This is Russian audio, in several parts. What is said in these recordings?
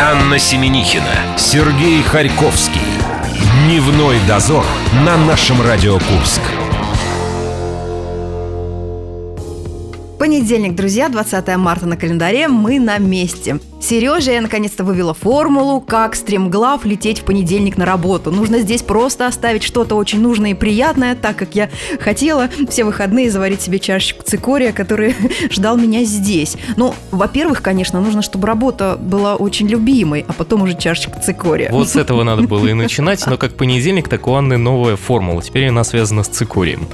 Анна Семенихина, Сергей Харьковский. Дневной дозор на нашем Радио Курск. Понедельник, друзья, 20 марта на календаре, мы на месте. Сережа, я наконец-то вывела формулу, как стремглав лететь в понедельник на работу. Нужно здесь просто оставить что-то очень нужное и приятное, так как я хотела все выходные заварить себе чашечку цикория, который ждал меня здесь. Ну, во-первых, конечно, нужно, чтобы работа была очень любимой, а потом уже чашечка цикория. Вот с этого надо было и начинать, но как понедельник, так у Анны новая формула. Теперь она связана с цикорием.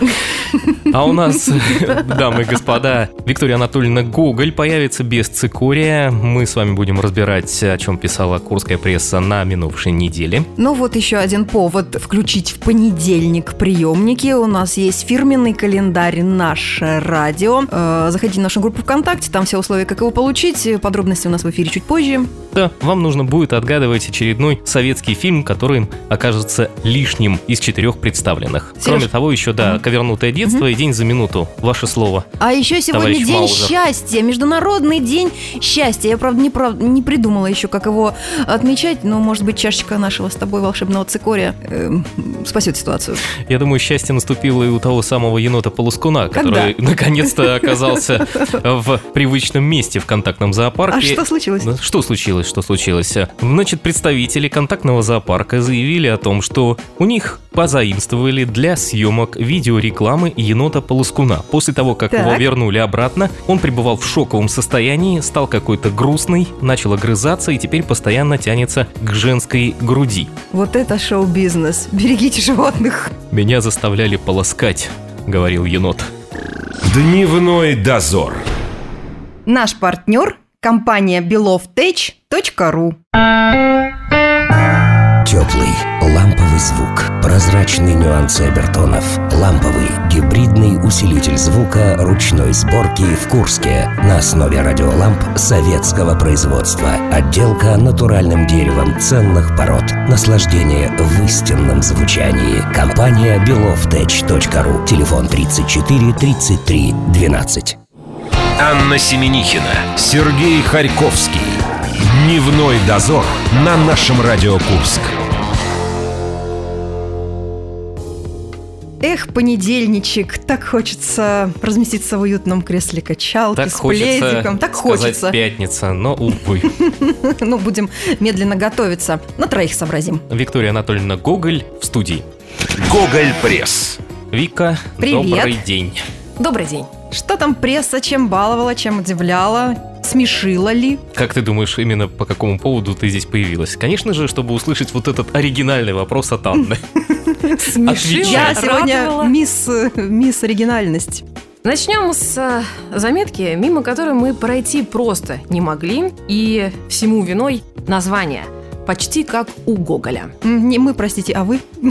А у нас, дамы и господа, Виктория Анатольевна Гоголь появится без цикория. Мы с вами будем разбирать, о чем писала курская пресса на минувшей неделе. Ну вот еще один повод включить в понедельник приемники. У нас есть фирменный календарь «Наше радио». Э, заходите в нашу группу ВКонтакте, там все условия, как его получить. Подробности у нас в эфире чуть позже. Да, вам нужно будет отгадывать очередной советский фильм, который окажется лишним из четырех представленных. Сереж. Кроме того, еще, да, «Ковернутое детство» и «День за минуту». Ваше слово. А еще сегодня день Маузер. счастья, международный день счастья. Я, правда, не, прав- не придумала еще, как его отмечать, но, может быть, чашечка нашего с тобой волшебного цикория эм, спасет ситуацию. Я думаю, счастье наступило и у того самого енота Полускуна, который наконец-то оказался в привычном месте в контактном зоопарке. А что случилось? Что случилось? Что случилось? Значит, представители контактного зоопарка заявили о том, что у них позаимствовали для съемок видеорекламы енота Полускуна. После того, как Так. его вернули обратно, он пребывал в шоковом состоянии, стал какой-то грустный, начал огрызаться и теперь постоянно тянется к женской груди. Вот это шоу-бизнес. Берегите животных. «Меня заставляли полоскать», — говорил енот. Дневной дозор. Наш партнер – компания belovtech.ru. Теплый, ламповый звук, прозрачные нюансы обертонов, ламповый, гибридный усилитель звука ручной сборки в Курске на основе радиоламп советского производства. Отделка натуральным деревом ценных пород. Наслаждение в истинном звучании. Компания belovtech.ru. Телефон 34 33 12. Анна Семенихина, Сергей Харьковский. Дневной дозор на нашем Радио Курск. Эх, понедельничек, так хочется разместиться в уютном кресле качалки Так с хочется пледиком. Так хочется. пятница, но, увы. Ну, будем медленно готовиться. На троих сообразим. Виктория Анатольевна Гоголь в студии. Гоголь Пресс. Вика, Привет. добрый день. Добрый день. Что там пресса, чем баловала, чем удивляла? Смешила ли? Как ты думаешь, именно по какому поводу ты здесь появилась? Конечно же, чтобы услышать вот этот оригинальный вопрос от Анны. Смешила, Я сегодня мисс, мисс оригинальность. Начнем с э, заметки, мимо которой мы пройти просто не могли, и всему виной название. Почти как у Гоголя. Не мы, простите, а вы?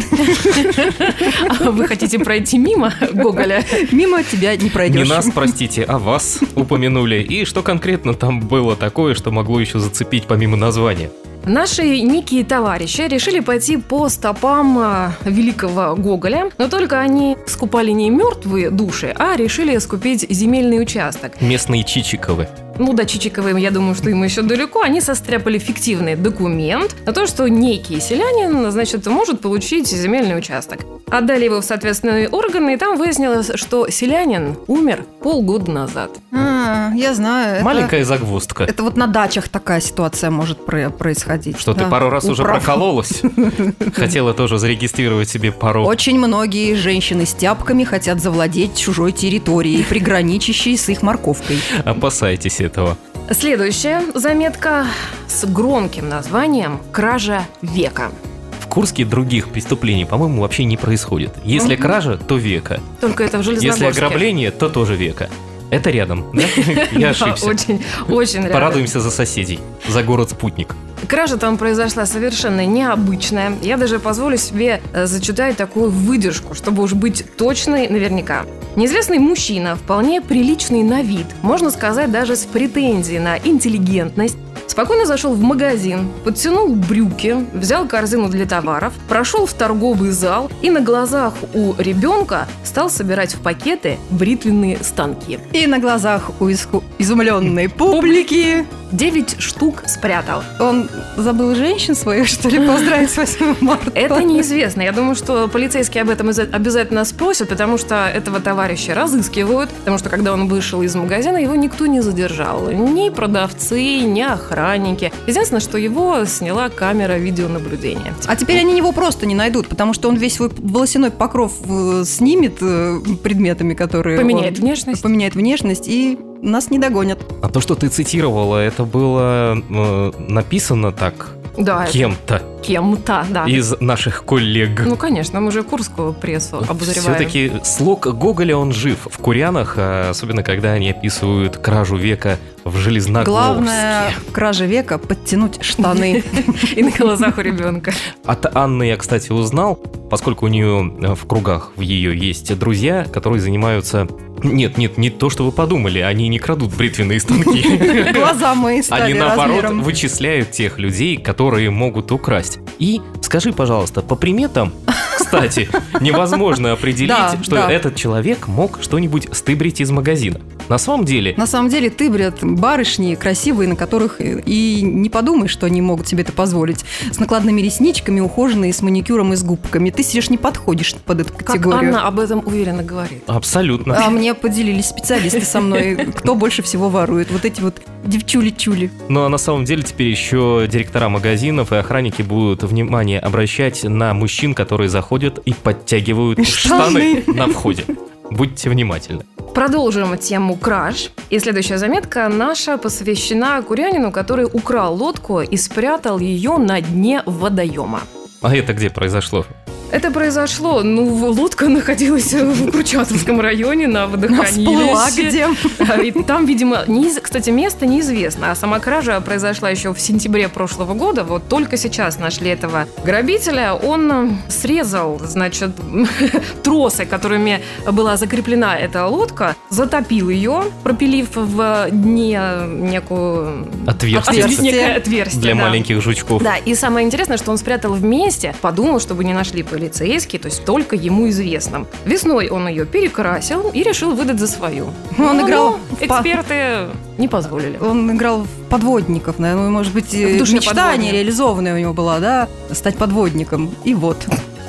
А Вы хотите пройти мимо Гоголя? Мимо тебя не Не пройдешь. нас, простите, а вас упомянули. И что конкретно там было такое, что могло еще зацепить помимо названия? Наши некие товарищи решили пойти по стопам э, великого Гоголя, но только они скупали не мертвые души, а решили скупить земельный участок. Местные Чичиковы. Ну да, Чичиковым, я думаю, что им еще далеко. Они состряпали фиктивный документ на то, что некий селянин, значит, может получить земельный участок. Отдали его в соответственные органы, и там выяснилось, что селянин умер полгода назад. А, я знаю. это- Маленькая загвоздка. Это вот на дачах такая ситуация может про- происходить. Что ты Да, пару раз уже управ. прокололась? Хотела тоже зарегистрировать себе пару. Очень многие женщины с тяпками хотят завладеть чужой территорией, приграничащей с их морковкой. Опасайтесь этого. Следующая заметка с громким названием «Кража века». В Курске других преступлений, по-моему, вообще не происходит. Если кража, то века. Только это в Если Железногорске. ограбление, то тоже века. Это рядом, да? Я ошибся. очень, очень рядом. Порадуемся за соседей, за город-спутник. Кража там произошла совершенно необычная. Я даже позволю себе э, зачитать такую выдержку, чтобы уж быть точной наверняка. Неизвестный мужчина, вполне приличный на вид, можно сказать даже с претензией на интеллигентность, спокойно зашел в магазин, подтянул брюки, взял корзину для товаров, прошел в торговый зал и на глазах у ребенка стал собирать в пакеты бритвенные станки. И на глазах у изумленной публики 9 штук спрятал. Он забыл женщин своих, что ли, поздравить с 8 марта? Это неизвестно. Я думаю, что полицейские об этом обязательно спросят, потому что этого товарища разыскивают. Потому что когда он вышел из магазина, его никто не задержал. Ни продавцы, ни охранники. Единственное, что его сняла камера видеонаблюдения. А теперь они его просто не найдут, потому что он весь свой волосяной покров э, снимет э, предметами, которые... Поменяет он- внешность. Поменяет внешность и нас не догонят. А то, что ты цитировала, это было э, написано так Да, кем-то кем-то, да. из наших коллег. Ну, конечно, мы же курскую прессу обозреваем. Все-таки слог Гоголя, он жив в Курянах, а особенно когда они описывают кражу века в Железногорске. Главное в краже века подтянуть штаны. И на глазах у ребенка. От Анны я, кстати, узнал, поскольку у нее в кругах в ее есть друзья, которые занимаются... Нет, нет, не то, что вы подумали, они не крадут бритвенные станки. Глаза мои стали Они, наоборот, размером. вычисляют тех людей, которые могут украсть. И скажи, пожалуйста, по приметам, кстати, невозможно определить, Да, что да. этот человек мог что-нибудь стыбрить из магазина. На самом деле, На самом деле ты, бред, барышни красивые, на которых и- не подумаешь, что они могут себе это позволить. С накладными ресничками, ухоженные, с маникюром и с губками. Ты сидишь, не подходишь под эту Как категорию. Анна об этом уверенно говорит. абсолютно. А мне поделились специалисты со мной, кто больше всего ворует. Вот эти вот девчули-чули. Ну а на самом деле теперь еще директора магазинов и охранники будут внимание обращать на мужчин, которые заходят и подтягивают штаны, Штаны. на входе. Будьте внимательны. Продолжим тему краж. И следующая заметка наша посвящена курянину, который украл лодку и спрятал ее на дне водоема. А это где произошло? Это произошло, ну, лодка находилась в Курчатовском районе на водохранилище. где? И там, видимо, неиз- кстати, место неизвестно, а сама кража произошла еще в сентябре прошлого года. Вот только сейчас нашли этого грабителя. Он э, срезал, значит, тросы, которыми была закреплена эта лодка, затопил ее, пропилив в дне некую Отверстие. Отверстие. некое отверстие Для да. маленьких жучков. Да, и самое интересное, что он спрятал вместе, подумал, чтобы не нашли полицейские, то есть только ему известным. Весной он ее перекрасил и решил выдать за свою. Он Ну, играл ну, эксперты не позволили. Он играл в подводников, наверное, ну, может быть, В душе мечта подводник. нереализованная у него была, да, стать подводником. И вот.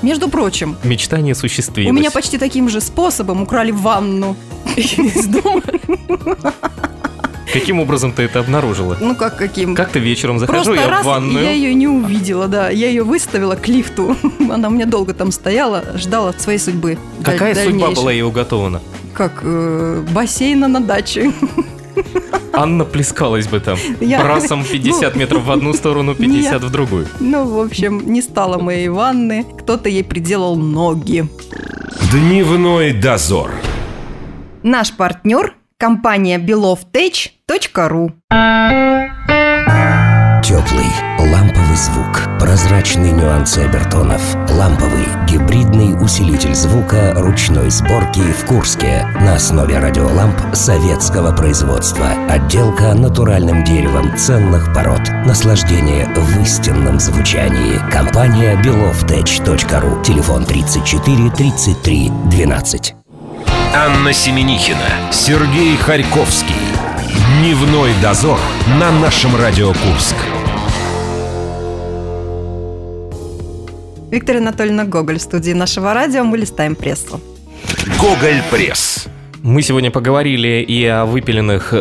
Между прочим, Мечтание осуществилось. у меня почти таким же способом украли ванну из дома. Каким образом ты это обнаружила? Ну как каким? Как ты вечером захожу Просто я раз в ванную? я ее не увидела, да. Я ее выставила к лифту. Она у меня долго там стояла, ждала своей судьбы. Какая судьба была ей уготована? Как э, бассейна на даче. Анна плескалась бы там. Я- Брасом 50 метров в одну сторону, 50 в другую. Ну, в общем, не стало моей ванны. Кто-то ей приделал ноги. Дневной дозор. Наш партнер – компания belovtech.ru Теплый, ламповый звук, прозрачные нюансы обертонов, ламповый, гибридный усилитель звука ручной сборки в Курске на основе радиоламп советского производства. Отделка натуральным деревом ценных пород. Наслаждение в истинном звучании. Компания belovtech.ru. Телефон 34 33 12. Анна Семенихина, Сергей Харьковский. Дневной дозор на нашем Радио Курск. Виктория Анатольевна Гоголь в студии нашего радио. Мы листаем прессу. Гоголь Пресс. Мы сегодня поговорили и о выпиленных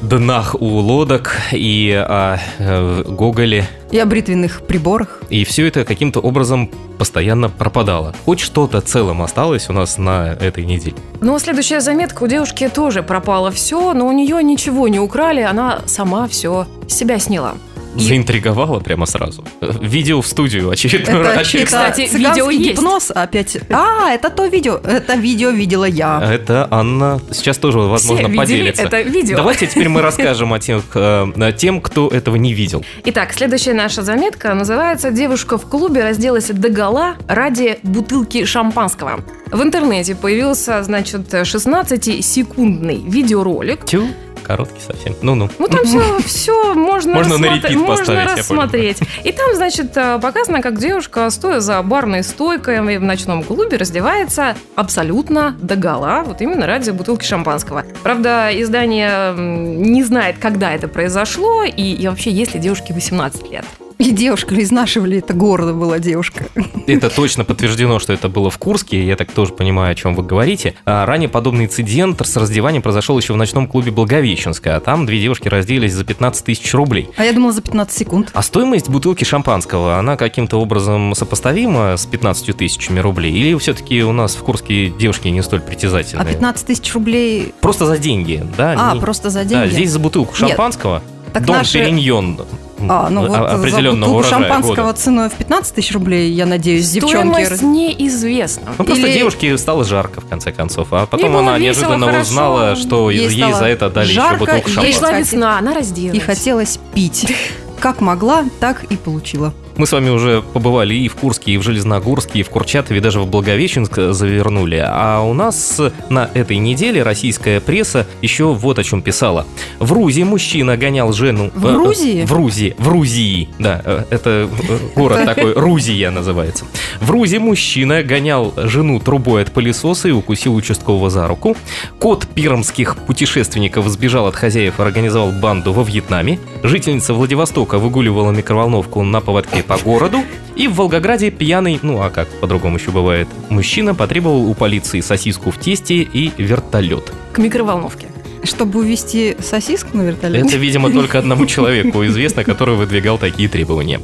днах у лодок, и о э, Гоголе. И о бритвенных приборах. И все это каким-то образом постоянно пропадало. Хоть что-то целым осталось у нас на этой неделе. Ну, а следующая заметка. У девушки тоже пропало все, но у нее ничего не украли, она сама все с себя сняла. И- Заинтриговало прямо сразу. Э, Видео в студию очередной Это раз. чей-то кстати, цыганский видео есть. гипноз опять. А, это то видео. Это видео видела я. Это Анна сейчас тоже, возможно, Все поделится. это видео. Давайте теперь мы расскажем о тех, э, тем, кто этого не видел. Итак, следующая наша заметка называется «Девушка в клубе разделась догола ради бутылки шампанского». В интернете появился, значит, 16-секундный видеоролик, Тю, короткий совсем. Ну-ну. Ну там все, все можно, Можно на рассмотр- репит можно поставить, рассмотреть. И там, значит, э, показано, как девушка, стоя за барной стойкой в ночном клубе, раздевается абсолютно догола, вот именно ради бутылки шампанского. Правда, издание не знает, когда это произошло, и, и вообще, есть ли девушке 18 лет. И девушка из нашего ли это города была девушка? Это точно подтверждено, что это было в Курске, я так тоже понимаю, о чем вы говорите. А ранее подобный инцидент с раздеванием произошел еще в ночном клубе Благовещенская, а там две девушки разделись за 15 тысяч рублей. А я думала за 15 секунд. А стоимость бутылки шампанского, она каким-то образом сопоставима с 15 тысячами рублей? Или все-таки у нас в Курске девушки не столь А притязательные? 15 тысяч рублей... Просто за деньги, да? А, не- просто за Да, деньги? здесь за бутылку Нет. шампанского. Так Дом наши- Периньон А, ну о- вот за определенного бутылку урожая шампанского года. ценой в 15 тысяч рублей, я надеюсь, девчонки... Стоимость неизвестна. Ну, просто Или- девушке стало жарко, в конце концов. А потом она весело, неожиданно хорошо. узнала, что Ей ей, за это дали еще жарко, бутылку и ей шампанского. Пришла весна, она разделась. И хотелось пить. Как могла, так и получила. Мы с вами уже побывали и в Курске, и в Железногорске, и в Курчатове, даже в Благовещенск завернули. А у нас на этой неделе российская пресса еще вот о чем писала. В Рузе мужчина гонял жену... В э, э, Грузии? В Рузе, в Рузии, да, э, это э, город такой, Рузия называется. В Рузе мужчина гонял жену трубой от пылесоса и укусил участкового за руку. Кот пиромских путешественников сбежал от хозяев и организовал банду во Вьетнаме. Жительница Владивостока выгуливала микроволновку на поводке по городу. И в Волгограде пьяный, ну а как по-другому еще бывает, мужчина потребовал у полиции сосиску в тесте и вертолет. К микроволновке. Чтобы увезти сосиску на вертолете. Это, видимо, только одному человеку известно, который выдвигал такие требования.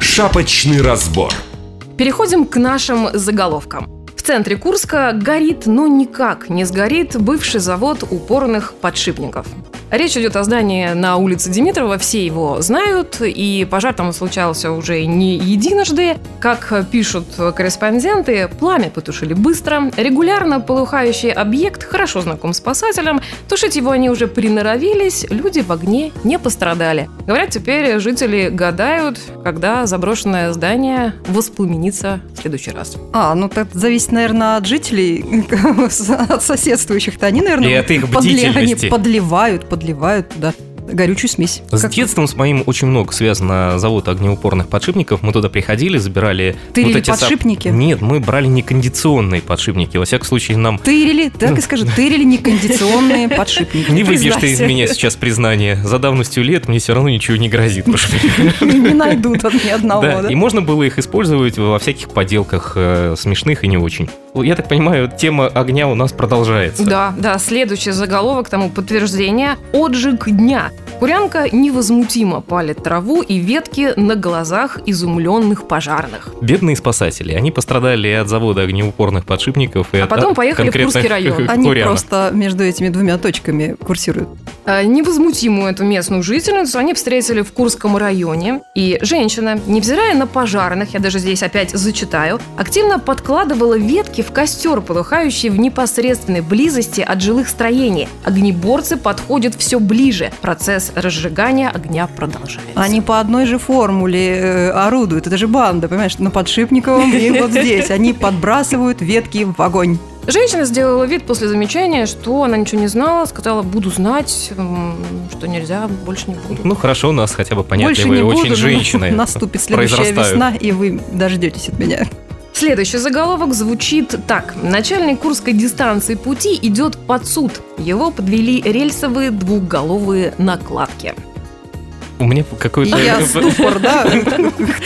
Шапочный разбор. Переходим к нашим заголовкам. Центре Курска горит, но никак не сгорит бывший завод упорных подшипников. Речь идет о здании на улице Димитрова, все его знают, и пожар там случался уже не единожды. Как пишут корреспонденты, пламя потушили быстро, регулярно полыхающий объект хорошо знаком спасателям, тушить его они уже приноровились, люди в огне не пострадали. Говорят, теперь жители гадают, когда заброшенное здание воспламенится в следующий раз. А, ну это зависит, наверное, от жителей, от соседствующих-то. Они, наверное, И от их подли- они подливают, подливают туда горючую смесь. С Как- детством с моим очень много связано завод огнеупорных подшипников. Мы туда приходили, забирали... Тырили вот эти подшипники? Нет, мы брали некондиционные подшипники. Во всяком случае, нам... Тырили, так и скажи, тырили некондиционные подшипники. Не выбьешь ты из меня сейчас признание. За давностью лет мне все равно ничего не грозит. что- Не найдут от ни одного, и можно было их использовать во всяких поделках э, смешных и не очень. Я так понимаю, тема огня у нас продолжается. Да, да, следующий заголовок тому подтверждение. Отжиг дня. Курянка невозмутимо палит траву и ветки на глазах изумленных пожарных. Бедные спасатели, они пострадали от завода огнеупорных подшипников, и А от потом от поехали в Курский район. Они курянок. просто между этими двумя точками курсируют. А, Невозмутимую эту местную жительницу они встретили в Курском районе. И женщина, невзирая на пожарных, я даже здесь опять зачитаю, активно подкладывала ветки в костер, полыхающий в непосредственной близости от жилых строений. Огнеборцы подходят все ближе. Процесс разжигания огня продолжается. Они по одной же формуле э, орудуют. Это же банда, понимаешь, на Подшипниковом и вот здесь. Они подбрасывают ветки в огонь. Женщина сделала вид после замечания, что она ничего не знала, сказала, буду знать, что нельзя, больше не буду. Ну хорошо, у нас хотя бы Больше понятливые не буду, очень но женщины Наступит следующая весна, и вы дождетесь от меня. Следующий заголовок звучит так. Начальник Курской дистанции пути идет под суд. Его подвели рельсовые двухголовые накладки. У меня какой-то... я ступор, да?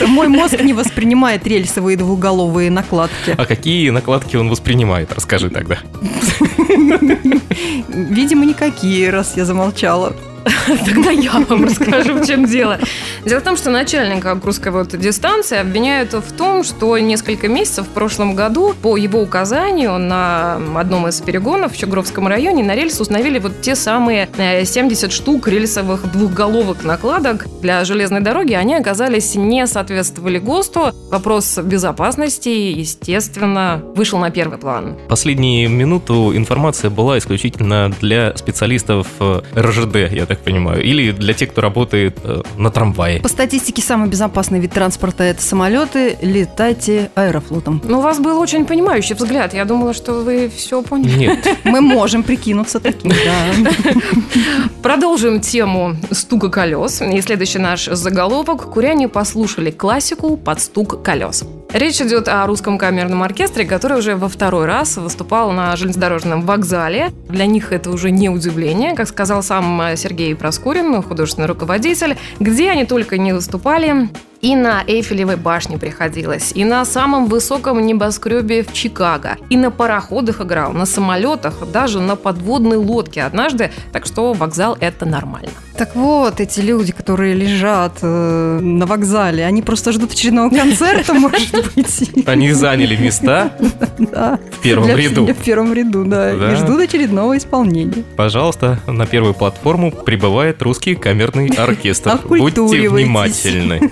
Мой мозг не воспринимает рельсовые двуголовые накладки. А какие накладки он воспринимает? Расскажи тогда. Видимо, никакие, раз я замолчала. Тогда я вам расскажу, в чем дело. Дело в том, что начальника Курской дистанции обвиняют в том, что несколько месяцев в прошлом году по его указанию на одном из перегонов в Чугровском районе на рельс установили вот те самые э, 70 штук рельсовых двухголовых накладок для железной дороги. Они оказались не соответствовали ГОСТу. Вопрос безопасности, естественно, вышел на первый план. Последнюю минуту информация была исключительно для специалистов э, РЖД, я так понимаю. Или для тех, кто работает э, на трамвае. По статистике, самый безопасный вид транспорта – это самолеты. Летайте аэрофлотом. Ну, у вас был очень понимающий взгляд. Я думала, что вы все поняли. Нет, Мы можем прикинуться таким, да. Продолжим тему стука колес. И следующий наш заголовок. Куряне послушали классику под стук колес. Речь идет о русском камерном оркестре, который уже во второй раз выступал на железнодорожном вокзале. Для них это уже не удивление, как сказал сам Сергей Проскурин, художественный руководитель. Где они только не выступали, и на Эйфелевой башне приходилось, и на самом высоком небоскребе в Чикаго, и на пароходах играл, на самолетах, даже на подводной лодке однажды, так что вокзал это нормально. Так вот, эти люди, которые лежат э, на вокзале, они просто ждут очередного концерта, может быть. они заняли места в первом ряду. В первом ряду, да. И ждут очередного исполнения. Пожалуйста, на первую платформу прибывает русский камерный оркестр. Будьте внимательны.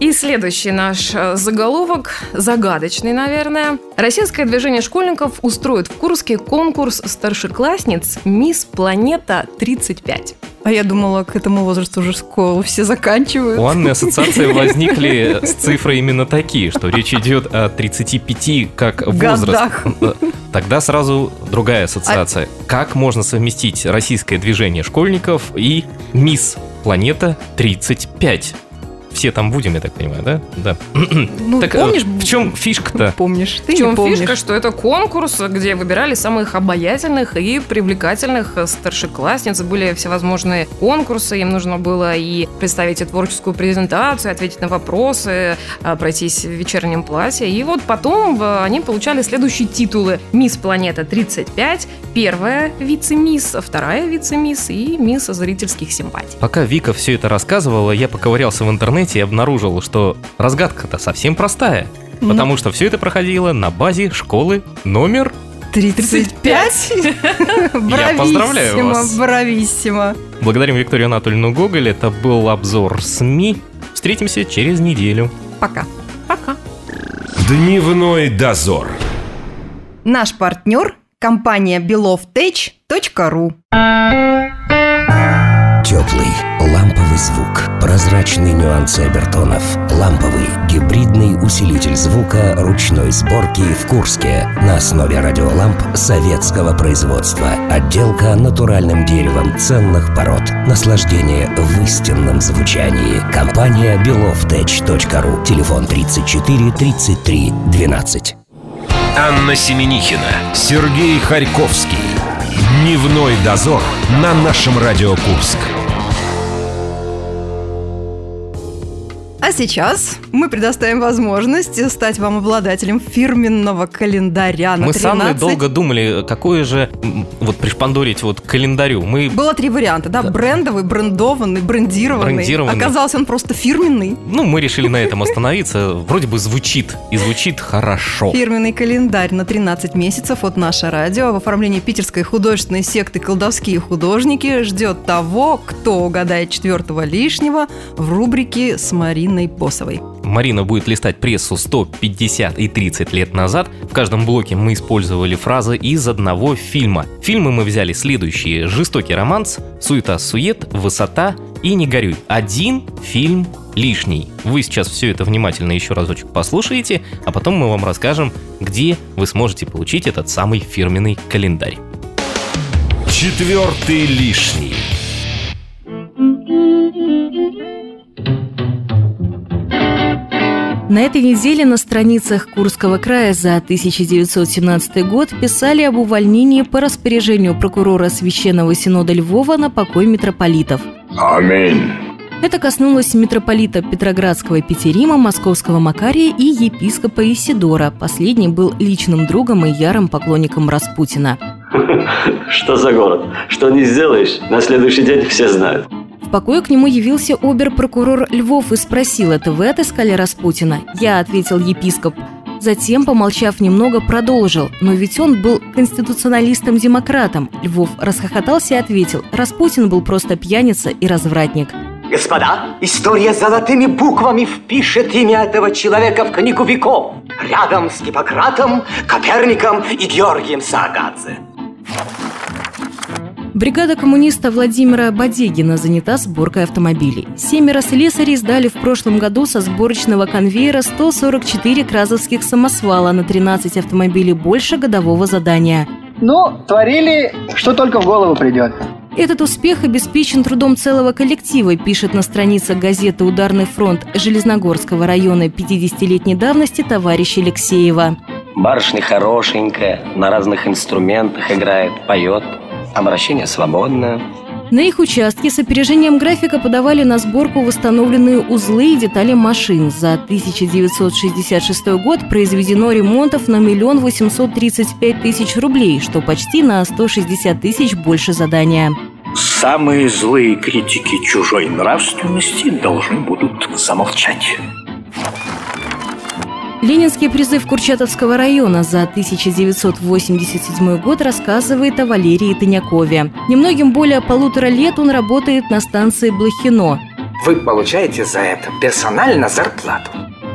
И следующий наш э, заголовок, загадочный, наверное. Российское движение школьников устроит в Курске конкурс старшеклассниц «Мисс Планета 35». А я думала, к этому возрасту уже школу все заканчивают. У Анны ассоциации возникли с цифрой именно такие, что речь идет о 35 как возраст. Годах. Тогда сразу другая ассоциация. Как можно совместить российское движение школьников и Мисс Планета 35? Все там будем, я так понимаю, да? Да. Ну, Так э, помнишь? в чем фишка-то? Помнишь, ты В чем не помнишь. фишка, что это конкурс, где выбирали самых обаятельных и привлекательных старшеклассниц. Были всевозможные конкурсы, им нужно было и представить и творческую презентацию, ответить на вопросы, а, пройтись в вечернем платье. И вот потом э, они получали следующие титулы. «Мисс Планета 35», первая вице-мисс, вторая вице-мисс и мисс зрительских симпатий. Пока Вика все это рассказывала, я поковырялся в интернете и обнаружил, что разгадка-то совсем простая. Ну. Потому что все это проходило на базе школы номер 35? Я поздравляю вас. Брависсимо. Благодарим Викторию Анатольевну Гоголь. Это был обзор СМИ. Встретимся через неделю. Пока. Пока. Дневной дозор. Наш партнер – компания belovtech.ru Теплый, звук, прозрачные нюансы обертонов, ламповый, гибридный усилитель звука ручной сборки в Курске на основе радиоламп советского производства. Отделка натуральным деревом ценных пород. Наслаждение в истинном звучании. Компания belovtech.ru. Телефон 34 33 12. Анна Семенихина, Сергей Харьковский. Дневной дозор на нашем Радио Курск. А сейчас мы предоставим возможность стать вам обладателем фирменного календаря на Мы с Анной 13. долго думали, какое же вот пришпандорить вот к календарю. Мы Было три варианта, да? Брендовый, брендованный, брендированный. Брендированный. Оказался он просто фирменный. ну, мы решили на этом остановиться. Вроде бы звучит, и звучит хорошо. Фирменный календарь на 13 месяцев от «Наше радио» в оформлении питерской художественной секты «Колдовские художники» ждет того, кто угадает четвертого лишнего в рубрике с Мариной Босовой. Марина будет листать прессу 150 и 30 лет назад. В каждом блоке мы использовали фразы из одного фильма. Фильмы мы взяли следующие. «Жестокий романс», «Суета-сует», «Высота» и «Не горюй». Один фильм лишний. Вы сейчас все это внимательно еще разочек послушаете, а потом мы вам расскажем, где вы сможете получить этот самый фирменный календарь. Четвертый лишний. На этой неделе на страницах Курского края за 1917 год писали об увольнении по распоряжению прокурора Священного Синода Львова на покой митрополитов. Аминь. Это коснулось митрополита Петроградского Петерима, Московского Макария и епископа Исидора. Последний был личным другом и ярым поклонником Распутина. Что за город? Что не сделаешь, на следующий день все знают. В покое к нему явился обер-прокурор Львов и спросил, это вы отыскали Распутина? Я, ответил епископ. Затем, помолчав немного, продолжил. Но ведь он был конституционалистом-демократом. Львов расхохотался и ответил. Распутин был просто пьяница и развратник. Господа, история золотыми буквами впишет имя этого человека в книгу веков, рядом с Гиппократом, Коперником и Георгием Саагадзе. Бригада коммуниста Владимира Бодегина занята сборкой автомобилей. Семеро слесарей сдали в прошлом году со сборочного конвейера 144 кразовских самосвала на 13 автомобилей больше годового задания. Ну, творили, что только в голову придет. Этот успех обеспечен трудом целого коллектива, пишет на страницах газеты «Ударный фронт» Железногорского района 50-летней давности товарищ Алексеева. Барышня хорошенькая, на разных инструментах играет, поет. Обращение свободное. На их участке с опережением графика подавали на сборку восстановленные узлы и детали машин. За 1966 год произведено ремонтов на миллион восемьсот тридцать пять тысяч рублей, что почти на 160 тысяч больше задания. Самые злые критики чужой нравственности должны будут замолчать. Ленинский призыв Курчатовского района за 1987 год рассказывает о Валерии Тынякове. Немногим более полутора лет он работает на станции Блохино. Вы получаете за это персонально зарплату.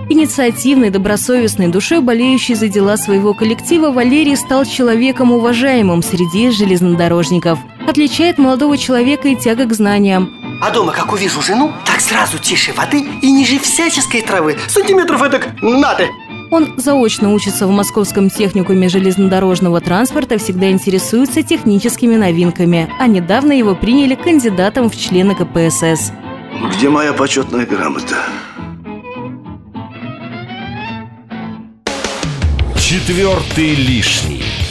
Инициативной, добросовестной душой, болеющей за дела своего коллектива, Валерий стал человеком уважаемым среди железнодорожников. Отличает молодого человека и тяга к знаниям. А дома, как увижу жену, так сразу тише воды и ниже всяческой травы. Сантиметров этак надо. Он заочно учится в Московском техникуме железнодорожного транспорта, всегда интересуется техническими новинками, а недавно его приняли кандидатом в члены КПСС. Где моя почетная грамота? Четвертый лишний.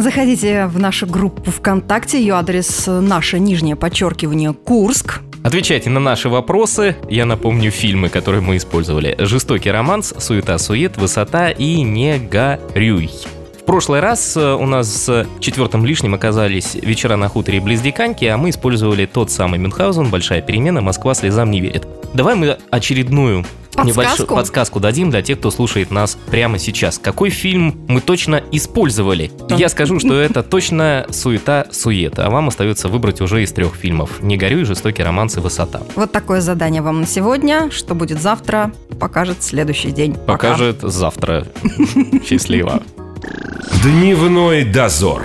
Заходите в нашу группу ВКонтакте, ее адрес наше нижнее подчеркивание Курск. Отвечайте на наши вопросы. Я напомню фильмы, которые мы использовали. «Жестокий романс», «Суета-сует», «Высота» и «Не горюй». В прошлый раз э, у нас с четвертым лишним оказались «Вечера на хуторе близ Диканьки», а мы использовали тот самый Мюнхгаузен «Большая перемена. Москва слезам не верит». Давай мы очередную Подсказку? небольшую подсказку дадим для тех, кто слушает нас прямо сейчас. Какой фильм мы точно использовали? Я скажу, что это точно суета-суета, а вам остается выбрать уже из трех фильмов «Не горюй», «Жестокий романс» и «Высота». Вот такое задание вам на сегодня. Что будет завтра, покажет следующий день. Пока. Покажет завтра. Счастливо. Дневной дозор.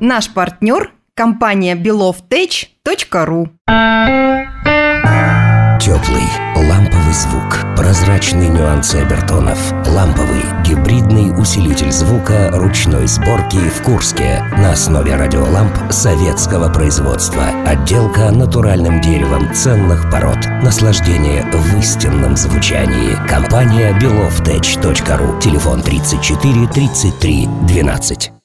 Наш партнер – компания belovtech.ru Теплый, ламповый звук, прозрачные нюансы обертонов, ламповый, гибридный усилитель звука ручной сборки в Курске на основе радиоламп советского производства. Отделка натуральным деревом ценных пород. Наслаждение в истинном звучании. Компания belovtech.ru. Телефон 34 33 12.